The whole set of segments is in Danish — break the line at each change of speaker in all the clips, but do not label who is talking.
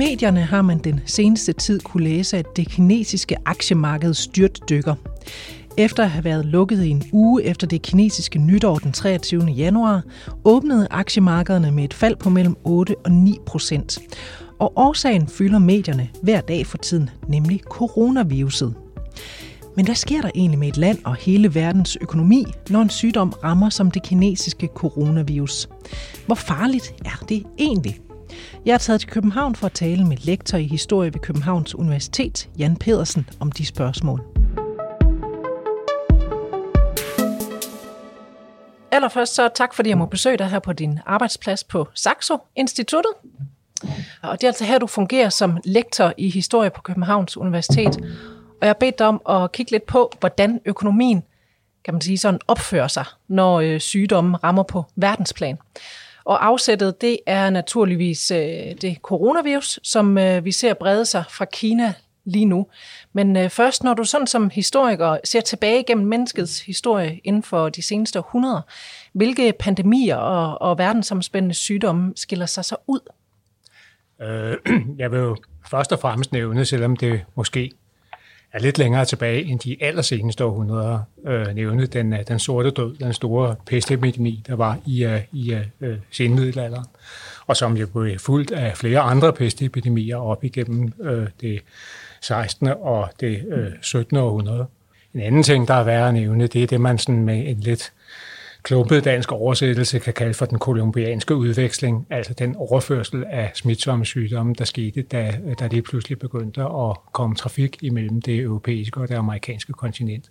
medierne har man den seneste tid kunne læse, at det kinesiske aktiemarked styrt dykker. Efter at have været lukket i en uge efter det kinesiske nytår den 23. januar, åbnede aktiemarkederne med et fald på mellem 8 og 9 procent. Og årsagen fylder medierne hver dag for tiden, nemlig coronaviruset. Men hvad sker der egentlig med et land og hele verdens økonomi, når en sygdom rammer som det kinesiske coronavirus? Hvor farligt er det egentlig? Jeg er taget til København for at tale med lektor i historie ved Københavns Universitet, Jan Pedersen, om de spørgsmål. Allerførst så tak, fordi jeg må besøge dig her på din arbejdsplads på Saxo Instituttet. Og det er altså her, du fungerer som lektor i historie på Københavns Universitet. Og jeg har bedt dig om at kigge lidt på, hvordan økonomien kan man sige, sådan opfører sig, når øh, sygdommen rammer på verdensplan. Og afsættet, det er naturligvis øh, det coronavirus, som øh, vi ser brede sig fra Kina lige nu. Men øh, først, når du sådan som historiker ser tilbage gennem menneskets historie inden for de seneste århundreder, hvilke pandemier og, og verdensomspændende sygdomme skiller sig så ud?
Øh, jeg vil jo først og fremmest nævne, selvom det måske er lidt længere tilbage end de allerseneste århundreder, øh, nævne den, øh, den sorte død, den store pestepidemi, der var i, uh, i uh, senmiddelalderen, og som jo blev fuldt af flere andre pestepidemier op igennem øh, det 16. og det øh, 17. århundrede. En anden ting, der er værd at nævne, det er det, man sådan med en lidt klumpet dansk oversættelse kan kalde for den kolumbianske udveksling, altså den overførsel af smitsomme sygdomme, der skete, da, da det pludselig begyndte at komme trafik imellem det europæiske og det amerikanske kontinent,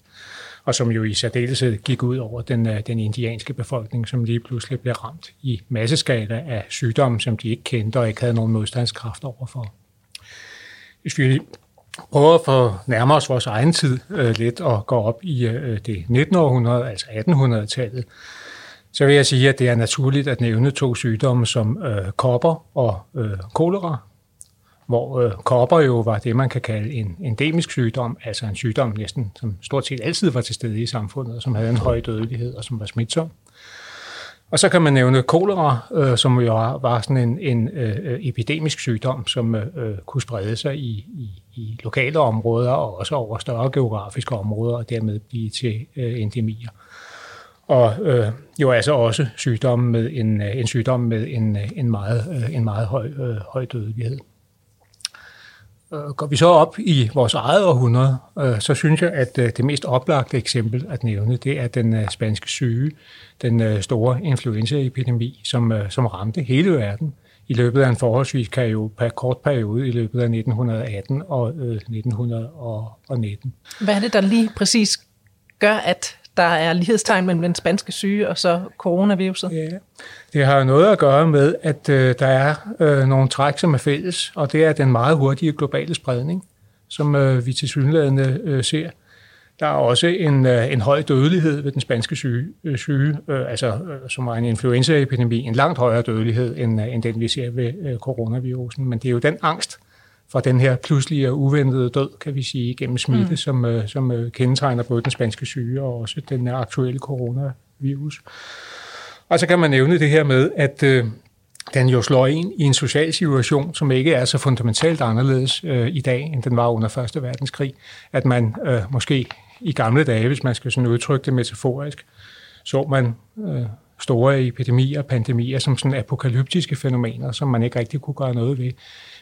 og som jo i særdeleshed gik ud over den, øh, den indianske befolkning, som lige pludselig blev ramt i masseskala af sygdomme, som de ikke kendte og ikke havde nogen modstandskraft overfor. Hvis vi prøver at få nærmere os vores egen tid øh, lidt og gå op i øh, det 19. århundrede, altså 1800-tallet, så vil jeg sige, at det er naturligt at nævne to sygdomme som øh, kopper og øh, kolera, hvor øh, kopper jo var det, man kan kalde en endemisk sygdom, altså en sygdom næsten, som stort set altid var til stede i samfundet, og som havde en høj dødelighed og som var smitsom. Og så kan man nævne kolera, øh, som jo var sådan en, en øh, epidemisk sygdom, som øh, kunne sprede sig i, i, i lokale områder og også over større geografiske områder og dermed blive til øh, endemier. Og øh, jo altså også sygdom med en, øh, en sygdom med en, øh, en, meget, øh, en meget høj, øh, høj dødelighed. Øh, går vi så op i vores eget århundrede, øh, så synes jeg, at øh, det mest oplagte eksempel at nævne, det er den spanske syge, den store influenzaepidemi, som, som ramte hele verden i løbet af en forholdsvis periode, per kort periode i løbet af 1918 og 1919.
Hvad er det, der lige præcis gør, at der er lighedstegn mellem den spanske syge og så coronaviruset?
Ja, det har noget at gøre med, at øh, der er øh, nogle træk, som er fælles, og det er den meget hurtige globale spredning, som øh, vi til synlædende øh, ser. Der er også en, øh, en høj dødelighed ved den spanske syge, øh, syge øh, altså øh, som er en influenzaepidemi, en langt højere dødelighed end, øh, end den, vi ser ved øh, coronavirusen. Men det er jo den angst, fra den her pludselige og uventede død, kan vi sige, gennem smitte, mm. som, øh, som øh, kendetegner både den spanske syge og også den aktuelle coronavirus. Og så kan man nævne det her med, at øh, den jo slår ind i en social situation, som ikke er så fundamentalt anderledes øh, i dag, end den var under 1. verdenskrig. At man øh, måske i gamle dage, hvis man skal sådan udtrykke det metaforisk, så man øh, store epidemier, pandemier som sådan apokalyptiske fænomener, som man ikke rigtig kunne gøre noget ved.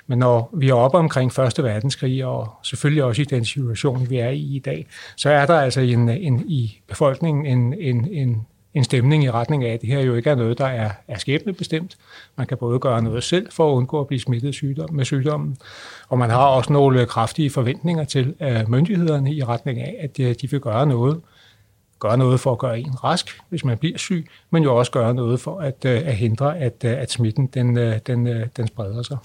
Men når vi er oppe omkring Første Verdenskrig, og selvfølgelig også i den situation, vi er i i dag, så er der altså en, en, i befolkningen en, en, en, en stemning i retning af, at det her jo ikke er noget, der er, er skæbnebestemt. Man kan både gøre noget selv for at undgå at blive smittet sygdom, med sygdommen, og man har også nogle kraftige forventninger til uh, myndighederne i retning af, at de, de vil gøre noget, gøre noget for at gøre en rask, hvis man bliver syg, men jo også gøre noget for at, uh, at hindre, at, uh, at smitten den, uh, den, uh, den spreder sig.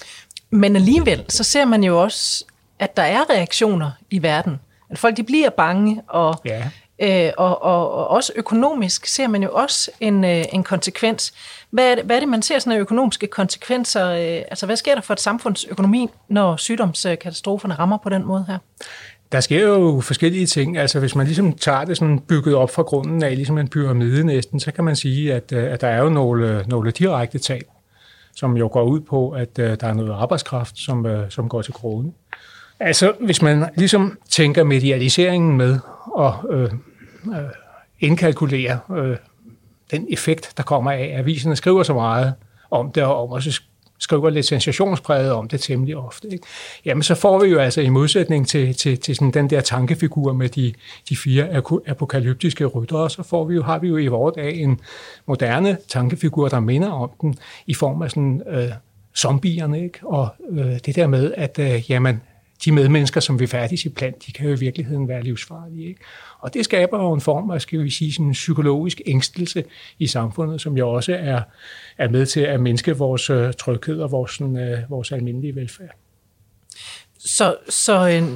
Men alligevel, så ser man jo også, at der er reaktioner i verden. At folk de bliver bange, og, ja. øh, og, og, og også økonomisk ser man jo også en, øh, en konsekvens. Hvad er, det, hvad er det, man ser sådan økonomiske konsekvenser? Øh, altså, hvad sker der for et samfundsøkonomi, når sygdomskatastroferne rammer på den måde her?
Der sker jo forskellige ting. Altså hvis man ligesom tager det sådan bygget op fra grunden af, ligesom en pyramide næsten, så kan man sige, at, øh, at der er jo nogle, nogle direkte tab som jo går ud på, at øh, der er noget arbejdskraft, som, øh, som går til krogen. Altså, hvis man ligesom tænker medialiseringen med og øh, øh, indkalkulere øh, den effekt, der kommer af, at aviserne skriver så meget om det, og også skriver lidt sensationspræget om det temmelig ofte, ikke? jamen så får vi jo altså i modsætning til, til, til sådan den der tankefigur med de, de fire apokalyptiske ryttere, så får vi jo, har vi jo i vores dag en moderne tankefigur, der minder om den i form af sådan øh, zombierne, ikke? og øh, det der med, at øh, jamen, de medmennesker, som vi færdes i plant, de kan jo i virkeligheden være livsfarlige. Ikke? Og det skaber jo en form af, skal vi sige, sådan en psykologisk ængstelse i samfundet, som jo også er, er med til at mindske vores øh, tryghed og vores, sådan, øh, vores almindelige velfærd.
Så, så øh,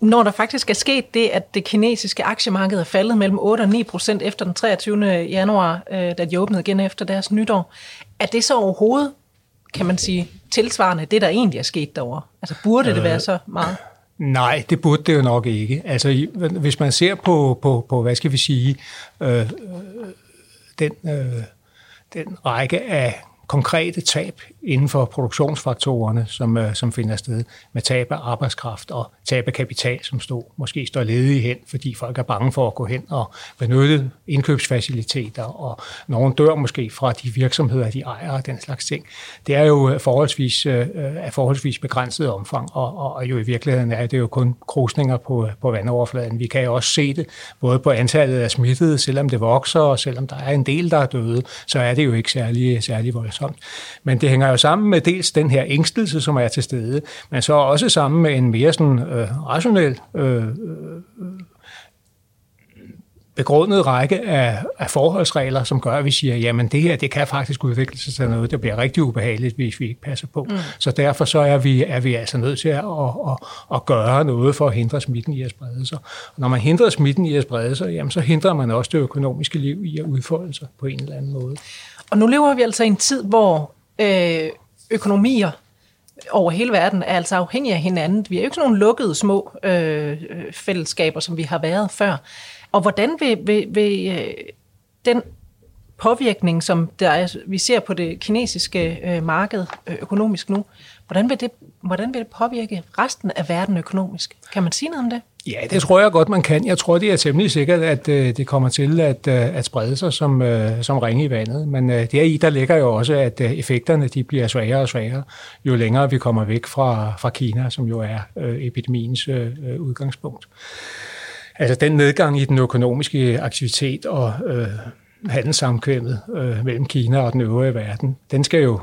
når der faktisk er sket det, at det kinesiske aktiemarked er faldet mellem 8 og 9 procent efter den 23. januar, øh, da de åbnede igen efter deres nytår, er det så overhovedet, kan man sige, tilsvarende det, der egentlig er sket derovre? Altså burde det være så meget?
Nej, det burde det jo nok ikke. Altså, hvis man ser på, på, på hvad skal vi sige, øh, øh, den, øh, den række af konkrete tab inden for produktionsfaktorerne, som, øh, som finder sted med tab af arbejdskraft og tab af kapital, som stod, måske står ledige hen, fordi folk er bange for at gå hen og benytte indkøbsfaciliteter, og nogen dør måske fra de virksomheder, de ejer og den slags ting. Det er jo øh, forholdsvis, øh, er forholdsvis begrænset omfang, og, og, og jo i virkeligheden er det jo kun krusninger på, på vandoverfladen. Vi kan jo også se det både på antallet af smittede, selvom det vokser, og selvom der er en del, der er døde, så er det jo ikke særlig, særlig voldsomt. Men det hænger jo sammen med dels den her ængstelse, som er til stede, men så også sammen med en mere sådan, øh, rationel øh, øh, begrundet række af, af forholdsregler, som gør, at vi siger, jamen det her, det kan faktisk udvikle sig til noget, der bliver rigtig ubehageligt, hvis vi ikke passer på. Mm. Så derfor så er vi, er vi altså nødt til at, at, at, at gøre noget for at hindre smitten i at sprede sig. Og når man hindrer smitten i at sprede sig, jamen så hindrer man også det økonomiske liv i at udfolde sig på en eller anden måde.
Og nu lever vi altså i en tid, hvor øh, økonomier over hele verden er altså afhængige af hinanden. Vi er jo ikke sådan nogle lukkede små øh, øh fællesskaber, som vi har været før. Og hvordan vil, vil, vil øh, den påvirkning, som der er, vi ser på det kinesiske øh, marked øh, økonomisk nu, hvordan vil, det, hvordan vil det påvirke resten af verden økonomisk? Kan man sige noget om det?
Ja, det tror jeg godt, man kan. Jeg tror, det er temmelig sikkert, at øh, det kommer til at, øh, at sprede sig som, øh, som ringe i vandet. Men øh, deri, der ligger jo også, at øh, effekterne de bliver svagere og svagere, jo længere vi kommer væk fra, fra Kina, som jo er øh, epidemiens øh, øh udgangspunkt. Altså den nedgang i den økonomiske aktivitet og øh, handelssamkvemmet øh, mellem Kina og den øvrige verden, den skal jo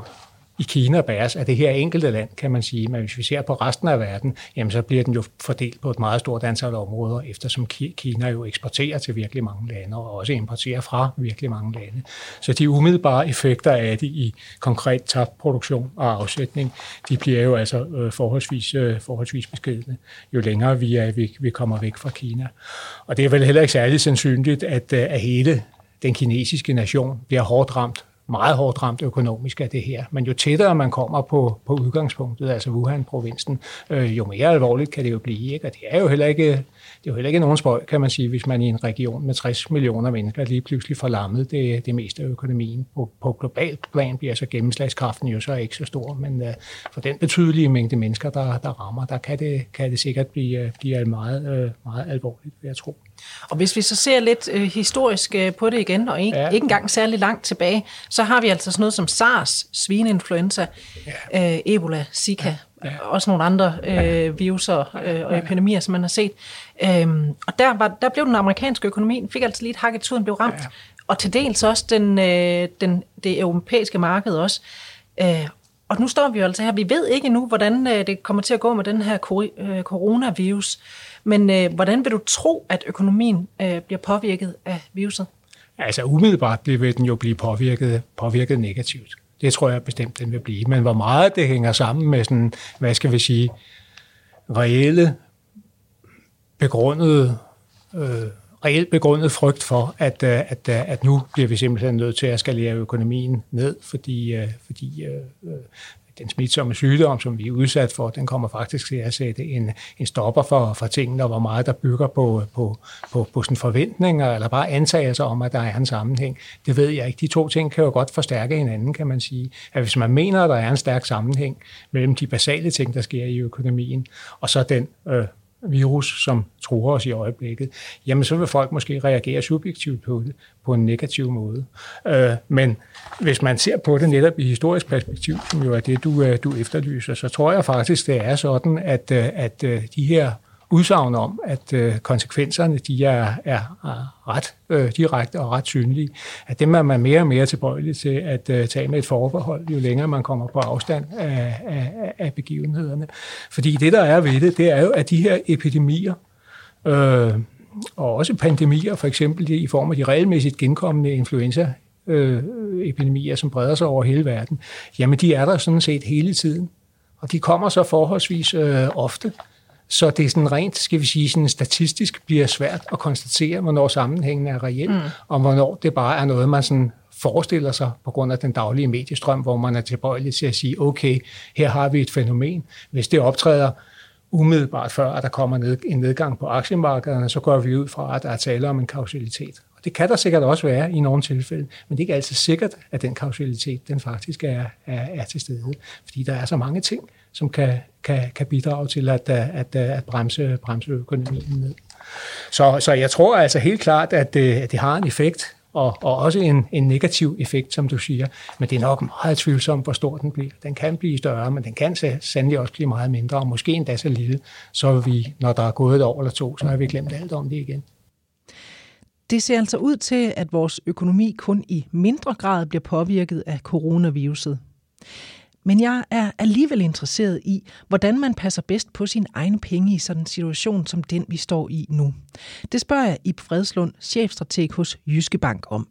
i Kina bæres af det her enkelte land, kan man sige. Men hvis vi ser på resten af verden, jamen så bliver den jo fordelt på et meget stort antal områder, eftersom Kina jo eksporterer til virkelig mange lande, og også importerer fra virkelig mange lande. Så de umiddelbare effekter af det i konkret tabt produktion og afsætning, de bliver jo altså øh, forholdsvis, øh, forholdsvis beskedende, jo længere vi, er, vi, vi kommer væk fra Kina. Og det er vel heller ikke særlig sandsynligt, at, øh, at hele den kinesiske nation bliver hårdt ramt meget hårdt ramt økonomisk af det her. Men jo tættere man kommer på, på udgangspunktet, altså Wuhan-provinsen, øh, jo mere alvorligt kan det jo blive. Ikke? Og det er jo heller ikke, det er jo heller ikke nogen spøj, kan man sige, hvis man i en region med 60 millioner mennesker lige pludselig får lammet det, det meste af økonomien. På, på globalt plan bliver så gennemslagskraften jo så ikke så stor, men øh, for den betydelige mængde mennesker, der, der rammer, der kan det, kan det sikkert blive, øh, blive meget, øh, meget alvorligt, vil jeg tro.
Og hvis vi så ser lidt øh, historisk øh, på det igen, og ikke, ja. ikke engang særlig langt tilbage, så har vi altså sådan noget som SARS, svineinfluenza, ja. øh, Ebola, Zika, ja. Ja. også nogle andre øh, viruser øh, og epidemier, som man har set. Øhm, og der, var, der blev den amerikanske økonomi, den fik altså lige et hak i tuden, blev ramt. Ja. Og til dels også den, øh, den, det europæiske marked også. Øh, og nu står vi jo altså her, vi ved ikke nu, hvordan øh, det kommer til at gå med den her øh, coronavirus. Men øh, hvordan vil du tro, at økonomien øh, bliver påvirket af viruset?
Altså umiddelbart vil den jo blive påvirket, påvirket negativt. Det tror jeg bestemt, den vil blive. Men hvor meget det hænger sammen med sådan, hvad skal vi sige, reelle, begrundede, øh, reelt begrundet frygt for, at, øh, at, øh, at nu bliver vi simpelthen nødt til at skalere økonomien ned, fordi, øh, fordi øh, den smitsomme sygdom, som vi er udsat for, den kommer faktisk til at sætte en, en stopper for, for tingene, og hvor meget der bygger på, på, på, på sådan forventninger, eller bare antagelser om, at der er en sammenhæng. Det ved jeg ikke. De to ting kan jo godt forstærke hinanden, kan man sige. At hvis man mener, at der er en stærk sammenhæng mellem de basale ting, der sker i økonomien, og så den øh, virus, som truer os i øjeblikket, jamen så vil folk måske reagere subjektivt på det på en negativ måde. Øh, men hvis man ser på det netop i historisk perspektiv, som jo er det, du, øh, du efterlyser, så tror jeg faktisk, det er sådan, at, øh, at øh, de her udsagn om, at øh, konsekvenserne de er, er, er ret øh, direkte og ret synlige, at dem er man mere og mere tilbøjelig til at øh, tage med et forbehold, jo længere man kommer på afstand af, af, af begivenhederne. Fordi det, der er ved det, det er jo, at de her epidemier, øh, og også pandemier, for eksempel i form af de regelmæssigt genkommende influenza, øh, epidemier, som breder sig over hele verden, jamen de er der sådan set hele tiden. Og de kommer så forholdsvis øh, ofte. Så det er sådan rent, skal vi sige, sådan statistisk bliver svært at konstatere, hvornår sammenhængen er reel, mm. og hvornår det bare er noget, man sådan forestiller sig på grund af den daglige mediestrøm, hvor man er tilbøjelig til at sige, okay, her har vi et fænomen. Hvis det optræder umiddelbart før, at der kommer en nedgang på aktiemarkederne, så går vi ud fra, at der er tale om en kausalitet. Og det kan der sikkert også være i nogle tilfælde, men det er ikke altid sikkert, at den kausalitet den faktisk er, er, er til stede, fordi der er så mange ting, som kan, kan, kan bidrage til at, at, at bremse, bremse økonomien ned. Så, så jeg tror altså helt klart, at det, at det har en effekt, og, og også en, en negativ effekt, som du siger. Men det er nok meget tvivlsomt, hvor stor den bliver. Den kan blive større, men den kan sandelig også blive meget mindre, og måske endda så lille, så vi, når der er gået et år eller to, så har vi glemt alt om det igen.
Det ser altså ud til, at vores økonomi kun i mindre grad bliver påvirket af coronaviruset. Men jeg er alligevel interesseret i, hvordan man passer bedst på sine egne penge i sådan en situation som den, vi står i nu. Det spørger jeg Ib Fredslund, chefstrateg hos Jyske Bank om.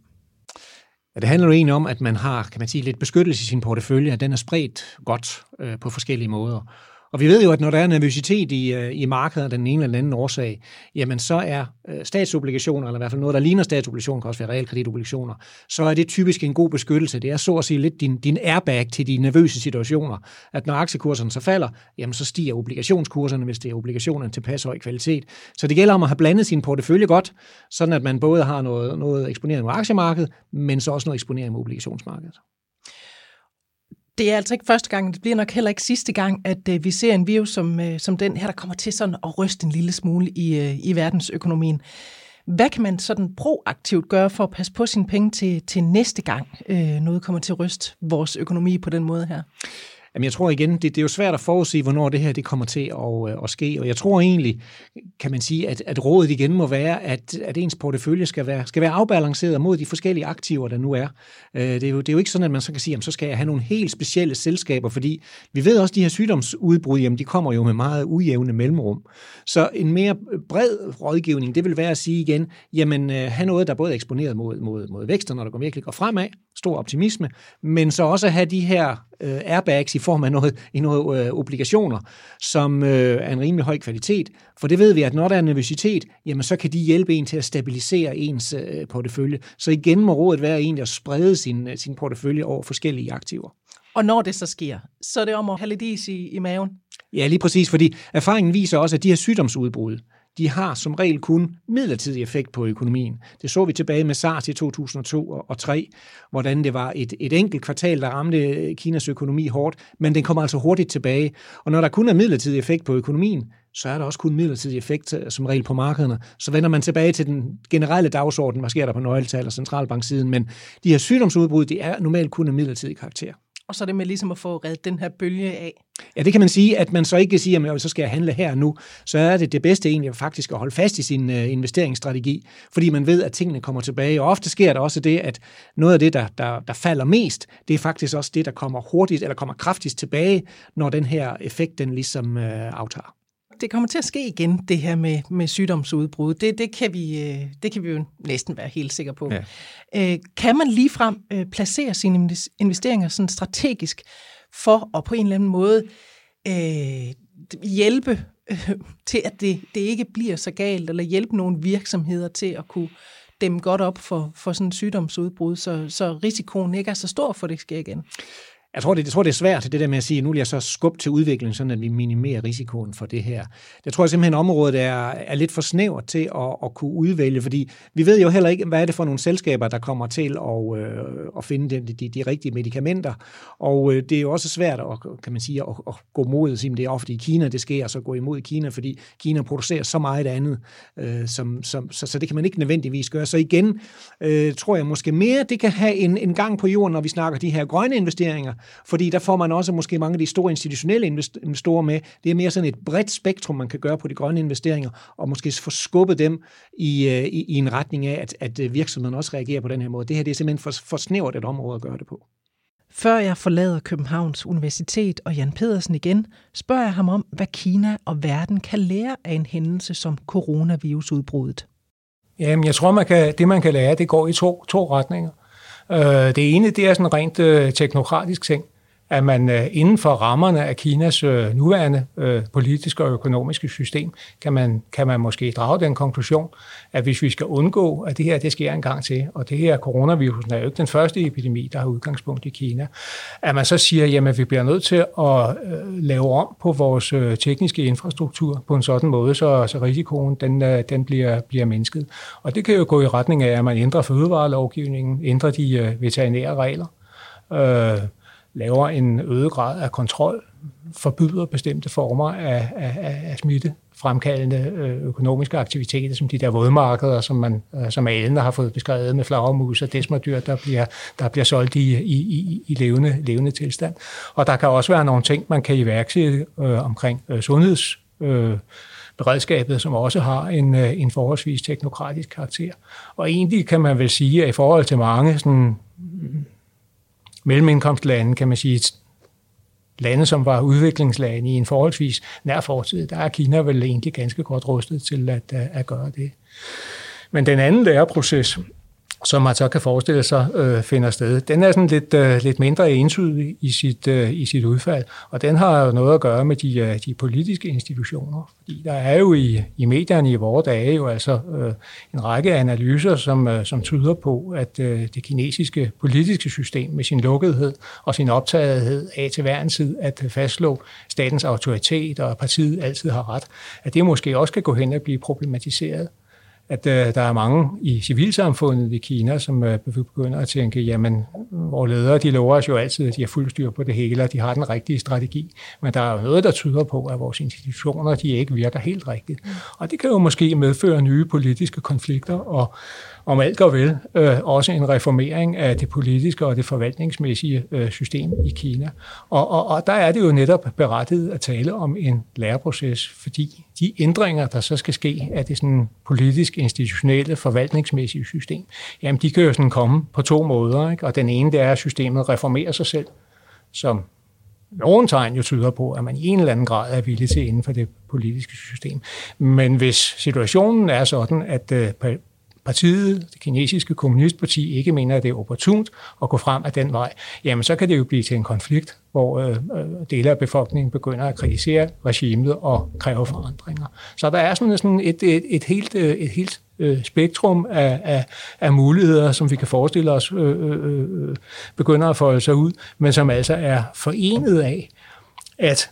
Ja, det handler jo egentlig om, at man har kan man sige, lidt beskyttelse i sin portefølje, at den er spredt godt øh, på forskellige måder. Og vi ved jo, at når der er nervøsitet i, øh, i markedet af den ene eller anden årsag, jamen så er øh, statsobligationer, eller i hvert fald noget, der ligner statsobligationer, kan også være realkreditobligationer, så er det typisk en god beskyttelse. Det er så at sige lidt din, din airbag til de nervøse situationer, at når aktiekurserne så falder, jamen så stiger obligationskurserne, hvis det er obligationerne til pas høj kvalitet. Så det gælder om at have blandet sin portefølje godt, sådan at man både har noget, noget eksponering mod aktiemarkedet, men så også noget eksponering mod obligationsmarkedet
det er altså ikke første gang, det bliver nok heller ikke sidste gang, at øh, vi ser en virus som, øh, som den her, der kommer til sådan at ryste en lille smule i, øh, i verdensøkonomien. Hvad kan man sådan proaktivt gøre for at passe på sine penge til, til næste gang, øh, noget kommer til at ryste vores økonomi på den måde her?
Jamen jeg tror igen, det, det er jo svært at forudse, hvornår det her det kommer til at, øh, at ske, og jeg tror egentlig, kan man sige, at, at rådet igen må være, at, at ens portefølje skal være, skal være afbalanceret mod de forskellige aktiver, der nu er. Øh, det er, jo, det er jo ikke sådan, at man så kan sige, at så skal jeg have nogle helt specielle selskaber, fordi vi ved også, at de her sygdomsudbrud, jamen de kommer jo med meget ujævne mellemrum. Så en mere bred rådgivning, det vil være at sige igen, jamen øh, have noget, der både er eksponeret mod, mod, mod vækster, når der går virkelig går fremad, stor optimisme, men så også have de her øh, airbags i form af noget, i noget øh, obligationer, som øh, er en rimelig høj kvalitet. For det ved vi, at når der er nervøsitet, jamen så kan de hjælpe en til at stabilisere ens øh, portefølje. Så igen må rådet være egentlig at sprede sin, øh, sin portefølje over forskellige aktiver.
Og når det så sker, så er det om at have lidt is i, i maven?
Ja, lige præcis, fordi erfaringen viser også, at de her sygdomsudbrud, de har som regel kun midlertidig effekt på økonomien. Det så vi tilbage med SARS i 2002 og 2003, hvordan det var et, et enkelt kvartal, der ramte øh, Kinas økonomi hårdt, men den kommer altså hurtigt tilbage. Og når der kun er midlertidig effekt på økonomien, så er der også kun midlertidig effekt øh, som regel på markederne. Så vender man tilbage til den generelle dagsorden, hvad sker der på nøgletal og centralbanksiden, men de her sygdomsudbrud, de er normalt kun af midlertidig karakter
og så er det med ligesom at få reddet den her bølge af.
Ja, det kan man sige, at man så ikke kan sige, at så skal jeg handle her nu. Så er det det bedste egentlig faktisk at holde fast i sin øh, investeringsstrategi, fordi man ved, at tingene kommer tilbage. Og ofte sker der også det, at noget af det, der, der, der falder mest, det er faktisk også det, der kommer hurtigt eller kommer kraftigst tilbage, når den her effekt den ligesom øh, aftager
det kommer til at ske igen, det her med, med sygdomsudbrud. Det, det, kan vi, øh, det kan vi jo næsten være helt sikre på. Ja. Øh, kan man ligefrem øh, placere sine investeringer sådan strategisk for at på en eller anden måde øh, hjælpe øh, til, at det, det ikke bliver så galt, eller hjælpe nogle virksomheder til at kunne dem godt op for, for sådan en sygdomsudbrud, så, så risikoen ikke er så stor for, at det sker igen?
Jeg tror, det, jeg tror, det er svært, det der med at sige, at nu vil jeg så skubbe til udviklingen, sådan at vi minimerer risikoen for det her. Jeg tror simpelthen, at området er, er lidt for snævert til at, at kunne udvælge, fordi vi ved jo heller ikke, hvad er det for nogle selskaber, der kommer til at, øh, at finde de, de, de rigtige medicamenter. Og øh, det er jo også svært at, kan man sige, at, at gå mod, sige, det er ofte i Kina, det sker, så gå imod Kina, fordi Kina producerer så meget andet, øh, som, som, så, så det kan man ikke nødvendigvis gøre. Så igen, øh, tror jeg måske mere, det kan have en, en gang på jorden, når vi snakker de her grønne investeringer, fordi der får man også måske mange af de store institutionelle investorer med. Det er mere sådan et bredt spektrum, man kan gøre på de grønne investeringer, og måske få skubbet dem i, øh, i, i en retning af, at, at øh, virksomheden også reagerer på den her måde. Det her det er simpelthen for, for snævert et område at gøre det på.
Før jeg forlader Københavns Universitet og Jan Pedersen igen, spørger jeg ham om, hvad Kina og verden kan lære af en hændelse som coronavirusudbruddet.
Jamen, jeg tror, man kan, det man kan lære, det går i to, to retninger. Øh, det ene, det er sådan rent øh, teknokratisk ting at man øh, inden for rammerne af Kinas øh, nuværende øh, politiske og økonomiske system, kan man, kan man måske drage den konklusion, at hvis vi skal undgå, at det her det sker en gang til, og det her coronavirus er jo ikke den første epidemi, der har udgangspunkt i Kina, at man så siger, jamen vi bliver nødt til at øh, lave om på vores øh, tekniske infrastruktur på en sådan måde, så, så risikoen den, øh, den bliver, bliver mindsket. Og det kan jo gå i retning af, at man ændrer fødevarelovgivningen, ændrer de veterinære regler, øh, laver en øget grad af kontrol, forbyder bestemte former af, af, af smitte fremkaldende øh, økonomiske aktiviteter, som de der vådmarkeder, som, man, øh, som Alen har fået beskrevet med flagermus og desmodyr, der bliver, der bliver solgt i, i, i, i levende, levende tilstand. Og der kan også være nogle ting, man kan iværksætte øh, omkring øh, sundheds øh, beredskabet, som også har en, øh, en forholdsvis teknokratisk karakter. Og egentlig kan man vel sige, at i forhold til mange sådan, mellemindkomstlande, kan man sige, lande, som var udviklingslande i en forholdsvis nær fortid, der er Kina vel egentlig ganske godt rustet til at, øh, at gøre det. Men den anden læreproces, som man så kan forestille sig øh, finder sted. Den er sådan lidt, øh, lidt mindre entydig i sit, øh, i sit udfald, og den har jo noget at gøre med de, øh, de politiske institutioner. Fordi der er jo i, i medierne i vores dage jo altså øh, en række analyser, som, øh, som tyder på, at øh, det kinesiske politiske system med sin lukkethed og sin optagethed af til hver en tid at fastslå statens autoritet og partiet altid har ret, at det måske også kan gå hen og blive problematiseret at øh, der er mange i civilsamfundet i Kina, som øh, begynder at tænke, jamen, vores ledere, de lover os jo altid, at de har fuld styr på det hele, og de har den rigtige strategi. Men der er jo noget, der tyder på, at vores institutioner, de ikke virker helt rigtigt. Og det kan jo måske medføre nye politiske konflikter, og om alt går vel, øh, også en reformering af det politiske og det forvaltningsmæssige øh, system i Kina. Og, og, og der er det jo netop berettiget at tale om en læreproces, fordi de ændringer, der så skal ske af det sådan politisk, institutionelle, forvaltningsmæssige system, jamen de kan jo sådan komme på to måder. Ikke? Og den ene, det er, at systemet reformerer sig selv, som nogen tegn jo tyder på, at man i en eller anden grad er villig til inden for det politiske system. Men hvis situationen er sådan, at øh, partiet, det kinesiske kommunistparti, ikke mener, at det er opportunt at gå frem af den vej, jamen så kan det jo blive til en konflikt, hvor øh, øh dele af befolkningen begynder at kritisere regimet og kræve forandringer. Så der er sådan, sådan et, et, et helt, øh, et helt øh, spektrum af, af, af muligheder, som vi kan forestille os øh, øh, øh begynder at folde sig ud, men som altså er forenet af, at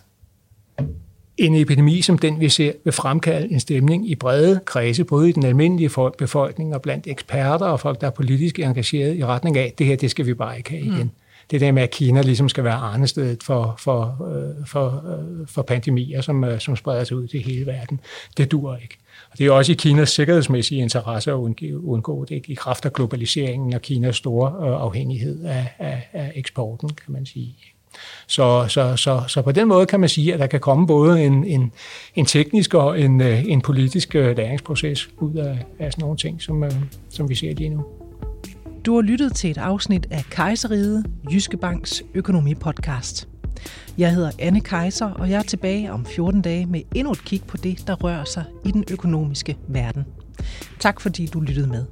en epidemi som den, vi ser, vil fremkalde en stemning i brede kredse, både i den almindelige befolkning og blandt eksperter og folk, der er politisk engageret i retning af, det her, det skal vi bare ikke have igen. Mm. Det der med, at Kina ligesom skal være arnestedet for, for, øh, for, øh, for pandemier, som, øh, som spreder sig ud til hele verden, det dur ikke. Og det er også i Kinas sikkerhedsmæssige interesse at undgå det i kraft af globaliseringen og Kinas store afhængighed af, af, af eksporten, kan man sige. Så, så, så, så på den måde kan man sige, at der kan komme både en, en, en teknisk og en, øh, en politisk øh, læringsproces ud af, af sådan nogle ting, som, øh, som vi ser lige nu.
Du har lyttet til et afsnit af Kejseriet, Jyske Banks økonomipodcast. Jeg hedder Anne Kejser, og jeg er tilbage om 14 dage med endnu et kig på det, der rører sig i den økonomiske verden. Tak fordi du lyttede med.